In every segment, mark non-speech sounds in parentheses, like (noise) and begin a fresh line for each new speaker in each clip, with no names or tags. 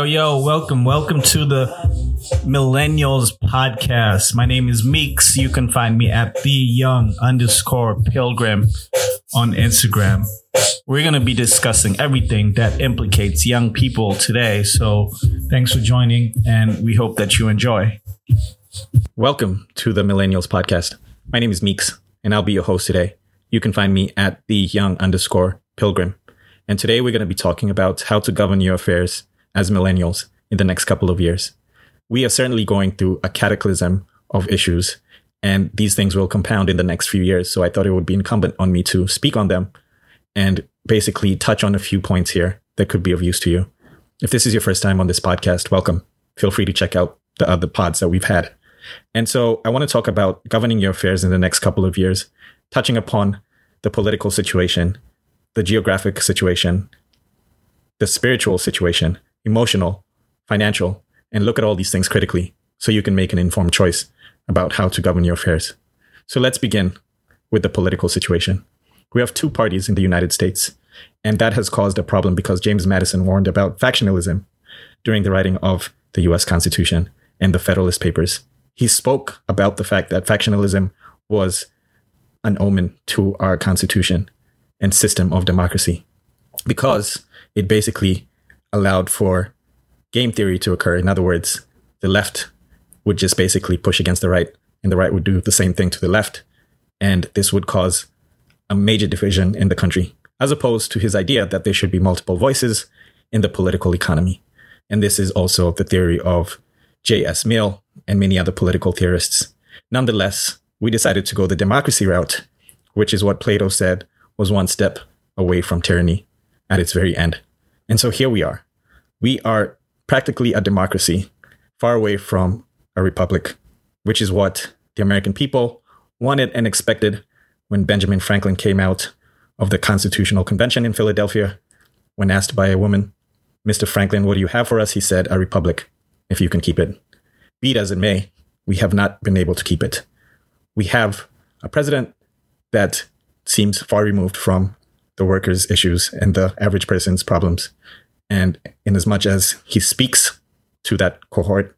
Yo, yo, welcome, welcome to the Millennials Podcast. My name is Meeks. You can find me at the young underscore pilgrim on Instagram. We're going to be discussing everything that implicates young people today. So thanks for joining, and we hope that you enjoy.
Welcome to the Millennials Podcast. My name is Meeks, and I'll be your host today. You can find me at the young underscore pilgrim. And today we're going to be talking about how to govern your affairs as millennials in the next couple of years. We are certainly going through a cataclysm of issues, and these things will compound in the next few years. So I thought it would be incumbent on me to speak on them and basically touch on a few points here that could be of use to you. If this is your first time on this podcast, welcome. Feel free to check out the other pods that we've had. And so I want to talk about governing your affairs in the next couple of years, touching upon the political situation, the geographic situation, the spiritual situation, emotional, financial, and look at all these things critically so you can make an informed choice about how to govern your affairs. So let's begin with the political situation. We have two parties in the United States, and that has caused a problem because James Madison warned about factionalism during the writing of the US Constitution and the Federalist Papers. He spoke about the fact that factionalism was an omen to our Constitution and system of democracy because it basically allowed for game theory to occur. In other words, the left would just basically push against the right, and the right would do the same thing to the left. And this would cause a major division in the country, as opposed to his idea that there should be multiple voices in the political economy. And this is also the theory of J.S. Mill and many other political theorists. Nonetheless, we decided to go the democracy route, which is what Plato said was one step away from tyranny at its very end. And so here we are. We are practically a democracy, far away from a republic, which is what the American people wanted and expected when Benjamin Franklin came out of the Constitutional Convention in Philadelphia. When asked by a woman, Mr. Franklin, what do you have for us? He said, a republic, if you can keep it. Be it as it may, we have not been able to keep it. We have a president that seems far removed from the workers' issues and the average person's problems. And in as much as he speaks to that cohort,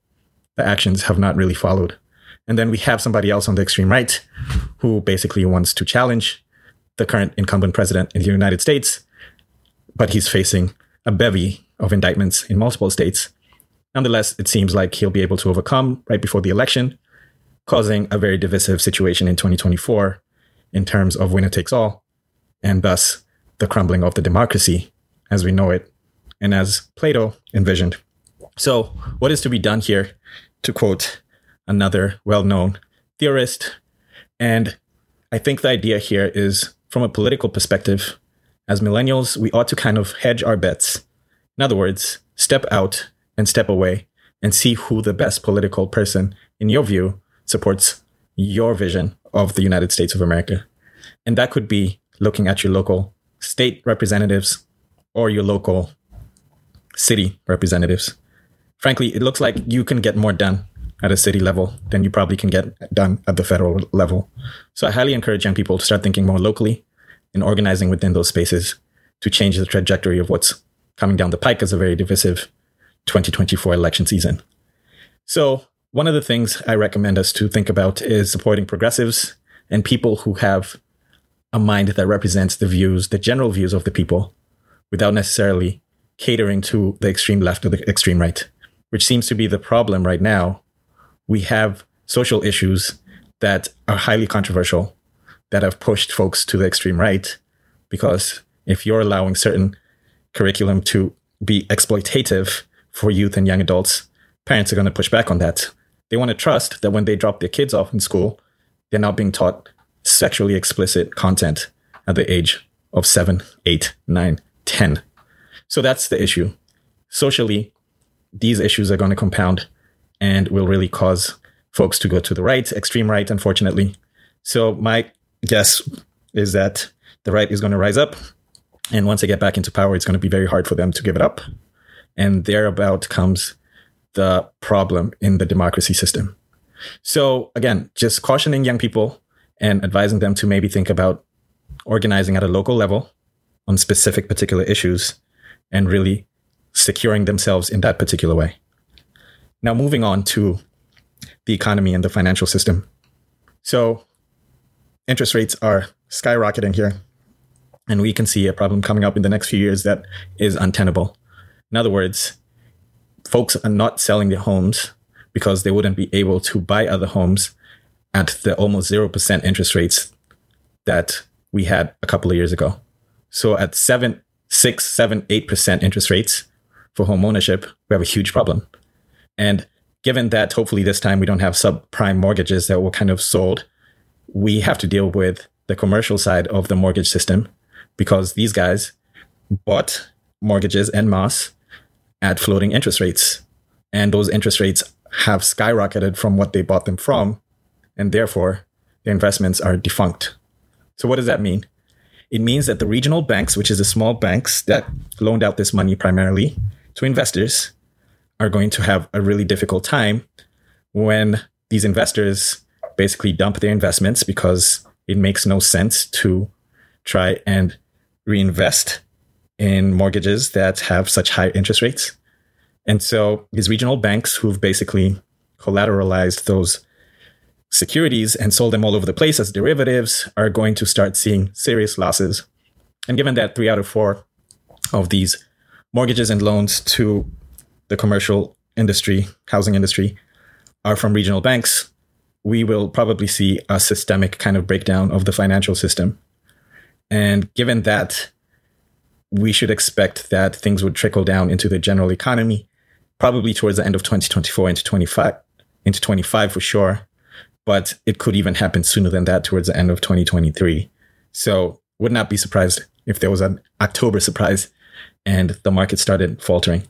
the actions have not really followed. And then we have somebody else on the extreme right who basically wants to challenge the current incumbent president in the United States, but he's facing a bevy of indictments in multiple states. Nonetheless, it seems like he'll be able to overcome right before the election, causing a very divisive situation in 2024 in terms of winner takes all, and thus the crumbling of the democracy as we know it and as Plato envisioned. So, what is to be done here, to quote another well known theorist? And I think the idea here is from a political perspective, as millennials, we ought to kind of hedge our bets. In other words, step out and step away and see who the best political person, in your view, supports your vision of the United States of America. And that could be looking at your local state representatives or your local city representatives. Frankly, it looks like you can get more done at a city level than you probably can get done at the federal level. So I highly encourage young people to start thinking more locally and organizing within those spaces to change the trajectory of what's coming down the pike as a very divisive 2024 election season. So, one of the things I recommend us to think about is supporting progressives and people who have a mind that represents the views, the general views of the people, without necessarily catering to the extreme left or the extreme right, which seems to be the problem right now. We have social issues that are highly controversial that have pushed folks to the extreme right because if you're allowing certain curriculum to be exploitative for youth and young adults, parents are going to push back on that. They want to trust that when they drop their kids off in school, they're not being taught sexually explicit content at the age of seven, eight, nine, ten. So that's the issue. Socially, these issues are going to compound and will really cause folks to go to the right, extreme right, unfortunately. So my guess is that the right is going to rise up. And once they get back into power, it's going to be very hard for them to give it up. And thereabout comes the problem in the democracy system. So again, just cautioning young people and advising them to maybe think about organizing at a local level on specific particular issues and really securing themselves in that particular way. Now, moving on to the economy and the financial system. So, interest rates are skyrocketing here, and we can see a problem coming up in the next few years that is untenable. In other words, folks are not selling their homes because they wouldn't be able to buy other homes at the almost 0% interest rates that we had a couple of years ago. So at seven, six, seven, eight percent interest rates for home ownership, we have a huge problem. And given that hopefully this time we don't have subprime mortgages that were kind of sold, we have to deal with the commercial side of the mortgage system because these guys bought mortgages en masse at floating interest rates. And those interest rates have skyrocketed from what they bought them from. And therefore, their investments are defunct. So, what does that mean? It means that the regional banks, which is the small banks that loaned out this money primarily to investors, are going to have a really difficult time when these investors basically dump their investments because it makes no sense to try and reinvest in mortgages that have such high interest rates. And so these regional banks who've basically collateralized those securities and sold them all over the place as derivatives are going to start seeing serious losses. And given that three out of four of these mortgages and loans to the commercial industry, housing industry, are from regional banks, we will probably see a systemic kind of breakdown of the financial system. And given that, we should expect that things would trickle down into the general economy, probably towards the end of 2024 into 25, into 25 for sure. But it could even happen sooner than that towards the end of 2023. So would not be surprised if there was an October surprise and the market started faltering.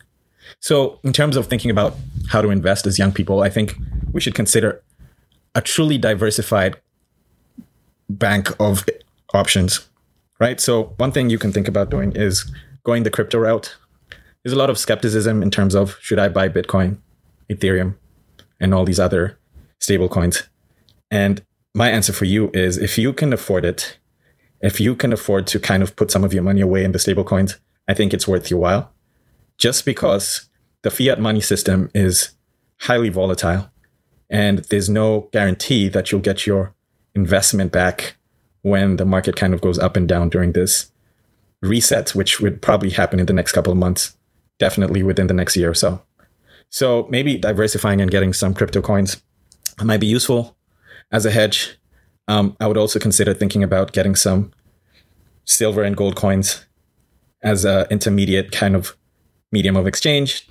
So, in terms of thinking about how to invest as young people, I think we should consider a truly diversified bank of options, right? So, one thing you can think about doing is going the crypto route. There's a lot of skepticism in terms of should I buy Bitcoin, Ethereum, and all these other stable coins. And my answer for you is if you can afford it, if you can afford to kind of put some of your money away in the stable coins, I think it's worth your while. Just because the fiat money system is highly volatile and there's no guarantee that you'll get your investment back when the market kind of goes up and down during this reset, which would probably happen in the next couple of months, definitely within the next year or so. So maybe diversifying and getting some crypto coins might be useful as a hedge. Um, I would also consider thinking about getting some silver and gold coins as an intermediate kind of medium of exchange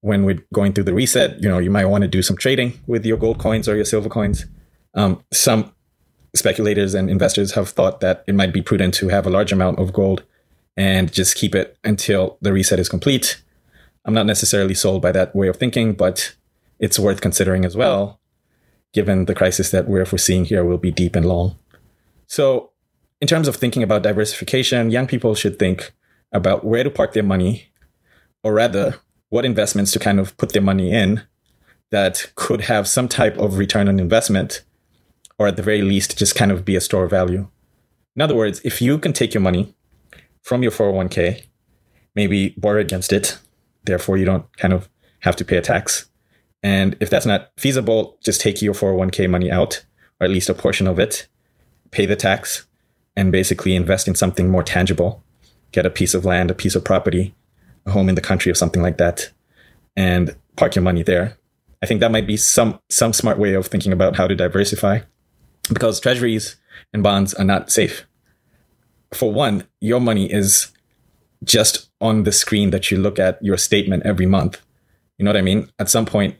when we're going through the reset, you know, you might want to do some trading with your gold coins or your silver coins. Um, some speculators and investors have thought that it might be prudent to have a large amount of gold and just keep it until the reset is complete. I'm not necessarily sold by that way of thinking, but it's worth considering as well, given the crisis that we're foreseeing here will be deep and long. So, in terms of thinking about diversification, young people should think about where to park their money, or rather, what investments to kind of put their money in that could have some type of return on investment, or at the very least, just kind of be a store of value. In other words, if you can take your money from your 401k, maybe borrow against it, therefore you don't kind of have to pay a tax. And if that's not feasible, just take your 401k money out, or at least a portion of it, pay the tax, and basically invest in something more tangible. Get a piece of land, a piece of property, a home in the country or something like that and park your money there. I think that might be some some smart way of thinking about how to diversify because treasuries and bonds are not safe. For one, your money is just on the screen that you look at your statement every month. You know what I mean? At some point,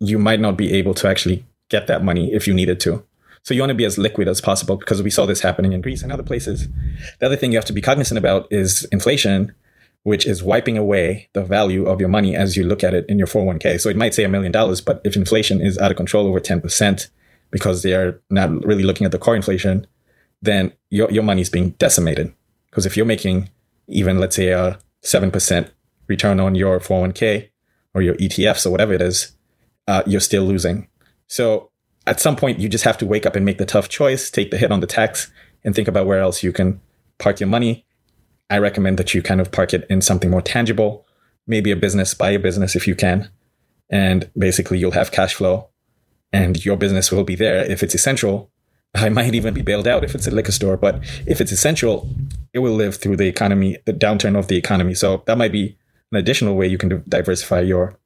you might not be able to actually get that money if you needed to. So you want to be as liquid as possible because we saw this happening in Greece and other places. The other thing you have to be cognizant about is inflation which is wiping away the value of your money as you look at it in your 401k. So it might say a million dollars, but if inflation is out of control over 10% because they are not really looking at the core inflation, then your, your money is being decimated. Because if you're making even, let's say, a 7% return on your 401k or your ETFs or whatever it is, uh, you're still losing. So at some point, you just have to wake up and make the tough choice, take the hit on the tax, and think about where else you can park your money I recommend that you kind of park it in something more tangible, maybe a business, buy a business if you can. And basically, you'll have cash flow and your business will be there. If it's essential, I might even be bailed out if it's a liquor store. But if it's essential, it will live through the economy, the downturn of the economy. So that might be an additional way you can diversify your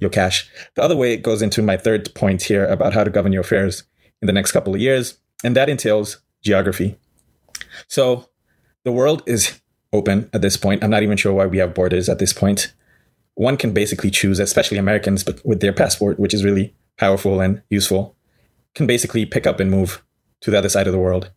your cash. The other way it goes into my third point here about how to govern your affairs in the next couple of years, and that entails geography. So the world is open at this point. I'm not even sure why we have borders at this point. One can basically choose, especially Americans, but with their passport, which is really powerful and useful, can basically pick up and move to the other side of the world.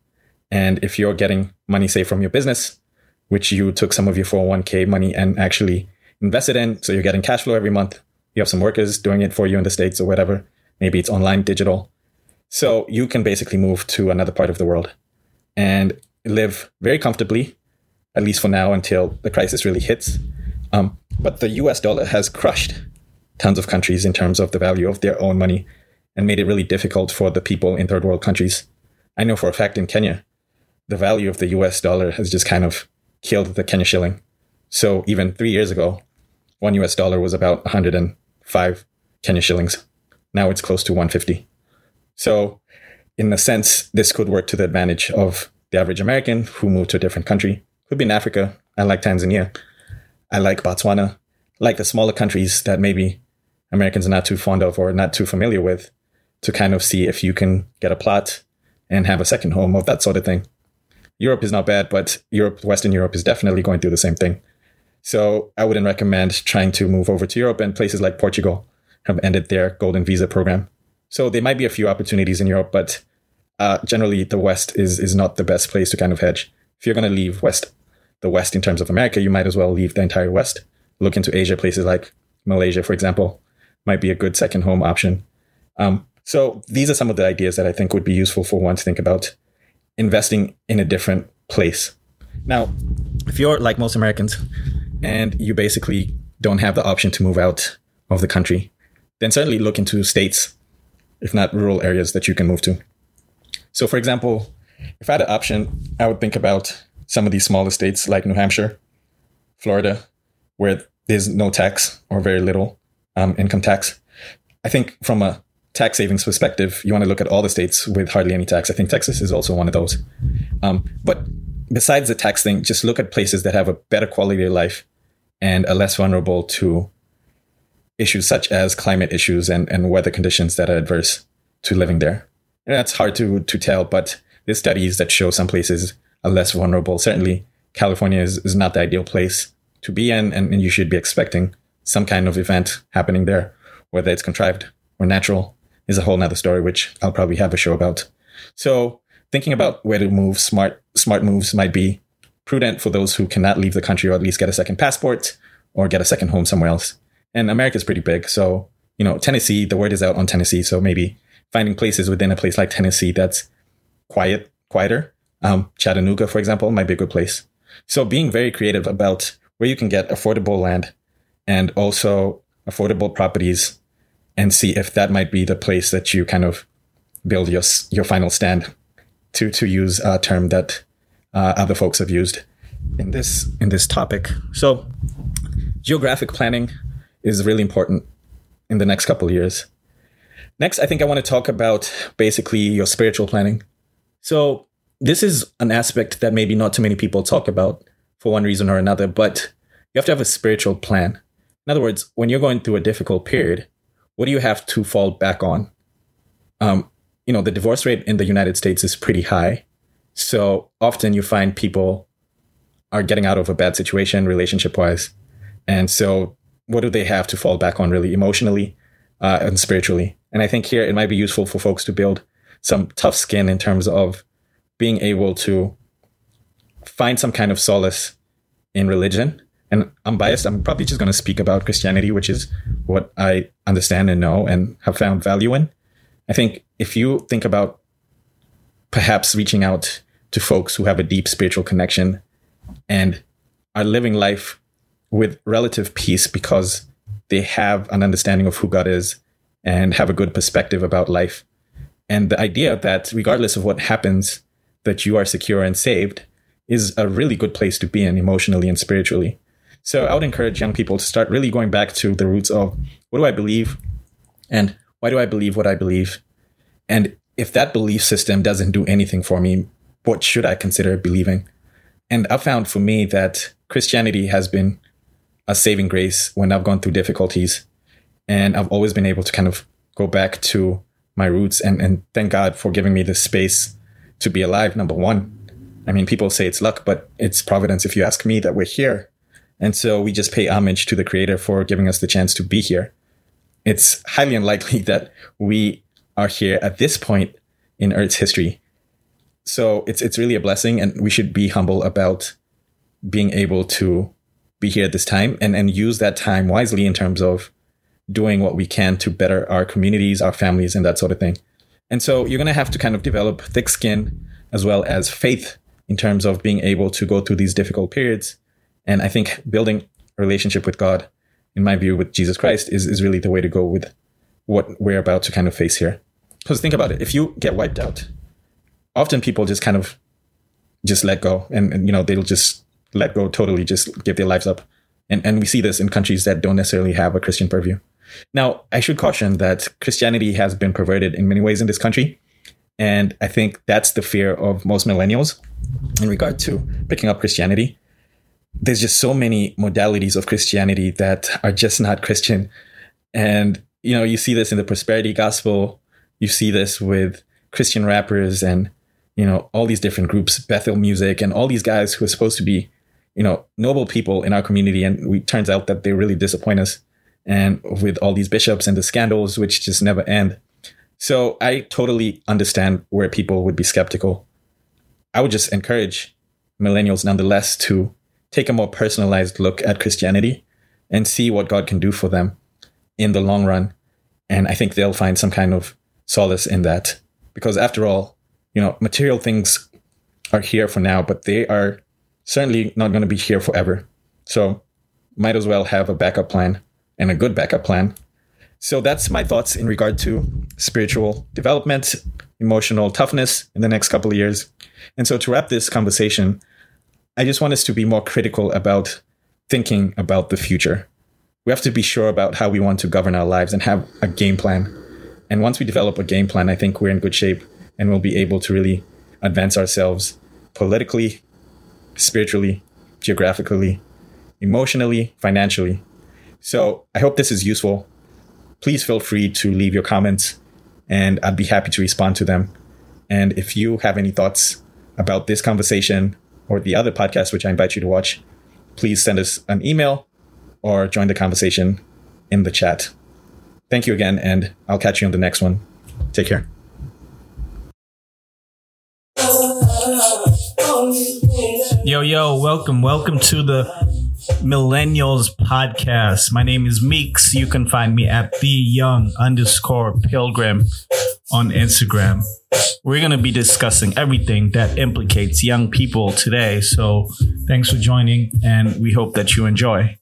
And if you're getting money, say, from your business, which you took some of your 401k money and actually invested in, so you're getting cash flow every month, you have some workers doing it for you in the States or whatever. Maybe it's online, digital. So you can basically move to another part of the world and live very comfortably, at least for now until the crisis really hits. Um, but the US dollar has crushed tons of countries in terms of the value of their own money and made it really difficult for the people in third world countries. I know for a fact in Kenya, the value of the US dollar has just kind of killed the Kenya shilling. So even three years ago, one US dollar was about 105 Kenya shillings. Now it's close to 150. So, in a sense, this could work to the advantage of the average American who moved to a different country. Could be in Africa. I like Tanzania. I like Botswana. Like the smaller countries that maybe Americans are not too fond of or not too familiar with to kind of see if you can get a plot and have a second home of that sort of thing. Europe is not bad, but Europe, Western Europe is definitely going through the same thing. So I wouldn't recommend trying to move over to Europe and places like Portugal have ended their golden visa program. So there might be a few opportunities in Europe, but uh, generally the West is is not the best place to kind of hedge. If you're going to leave West, the West in terms of America, you might as well leave the entire West. Look into Asia, places like Malaysia, for example, might be a good second home option. Um, so these are some of the ideas that I think would be useful for one to think about investing in a different place. Now, if you're like most Americans and you basically don't have the option to move out of the country, then certainly look into states, if not rural areas that you can move to. So, for example, if I had an option, I would think about some of these smaller states like New Hampshire, Florida, where there's no tax or very little um, income tax. I think from a tax savings perspective, you want to look at all the states with hardly any tax. I think Texas is also one of those. Um, but besides the tax thing, just look at places that have a better quality of life and are less vulnerable to issues such as climate issues and, and weather conditions that are adverse to living there. And that's hard to, to tell, but there's studies that show some places are less vulnerable. Certainly, California is, is not the ideal place to be in, and, and you should be expecting some kind of event happening there, whether it's contrived or natural is a whole nother story, which I'll probably have a show about. So thinking about where to move, smart, smart moves might be prudent for those who cannot leave the country or at least get a second passport or get a second home somewhere else. And America's pretty big. So, you know, Tennessee, the word is out on Tennessee. So maybe finding places within a place like Tennessee that's quiet, quieter. Um, Chattanooga, for example, might be a good place. So being very creative about where you can get affordable land and also affordable properties and see if that might be the place that you kind of build your your final stand to to use a term that uh, other folks have used in this in this topic. So geographic planning is really important in the next couple years. Next, I think I want to talk about basically your spiritual planning. So this is an aspect that maybe not too many people talk about for one reason or another, but you have to have a spiritual plan. In other words, when you're going through a difficult period, what do you have to fall back on? Um, you know, the divorce rate in the United States is pretty high. So often you find people are getting out of a bad situation relationship wise. And so what do they have to fall back on really emotionally uh, and spiritually? And I think here it might be useful for folks to build some tough skin in terms of being able to find some kind of solace in religion and I'm biased. I'm probably just going to speak about Christianity, which is what I understand and know and have found value in. I think if you think about perhaps reaching out to folks who have a deep spiritual connection and are living life with relative peace because they have an understanding of who God is and have a good perspective about life. And the idea that regardless of what happens, that you are secure and saved is a really good place to be in emotionally and spiritually. So I would encourage young people to start really going back to the roots of what do I believe and why do I believe what I believe? And if that belief system doesn't do anything for me, what should I consider believing? And I found for me that Christianity has been a saving grace when I've gone through difficulties. And I've always been able to kind of go back to my roots and, and thank God for giving me the space to be alive, number one. I mean, people say it's luck, but it's providence if you ask me that we're here. And so we just pay homage to the creator for giving us the chance to be here. It's highly unlikely (laughs) that we are here at this point in Earth's history. So it's it's really a blessing and we should be humble about being able to be here at this time and, and use that time wisely in terms of doing what we can to better our communities, our families, and that sort of thing. And so you're going to have to kind of develop thick skin as well as faith in terms of being able to go through these difficult periods. And I think building a relationship with God, in my view, with Jesus Christ is, is really the way to go with what we're about to kind of face here. Because think about it. If you get wiped out, often people just kind of just let go and, and you know, they'll just let go totally, just give their lives up. And, and we see this in countries that don't necessarily have a Christian purview. Now, I should caution that Christianity has been perverted in many ways in this country. And I think that's the fear of most millennials in regard to picking up Christianity. There's just so many modalities of Christianity that are just not Christian. And, you know, you see this in the prosperity gospel. You see this with Christian rappers and, you know, all these different groups, Bethel music and all these guys who are supposed to be, you know, noble people in our community. And we turns out that they really disappoint us and with all these bishops and the scandals, which just never end. So I totally understand where people would be skeptical. I would just encourage millennials nonetheless to take a more personalized look at Christianity and see what God can do for them in the long run. And I think they'll find some kind of solace in that. Because after all, you know, material things are here for now, but they are certainly not going to be here forever. So might as well have a backup plan and a good backup plan. So that's my thoughts in regard to spiritual development, emotional toughness in the next couple of years. And so to wrap this conversation, I just want us to be more critical about thinking about the future. We have to be sure about how we want to govern our lives and have a game plan. And once we develop a game plan, I think we're in good shape and we'll be able to really advance ourselves politically, spiritually, geographically, emotionally, financially, so I hope this is useful. Please feel free to leave your comments and I'd be happy to respond to them. And if you have any thoughts about this conversation or the other podcast, which I invite you to watch, please send us an email or join the conversation in the chat. Thank you again, and I'll catch you on the next one. Take care.
Yo, yo, welcome. Welcome to the Millennials podcast. My name is Meeks. You can find me at the young underscore pilgrim on Instagram. We're going to be discussing everything that implicates young people today. So thanks for joining and we hope that you enjoy.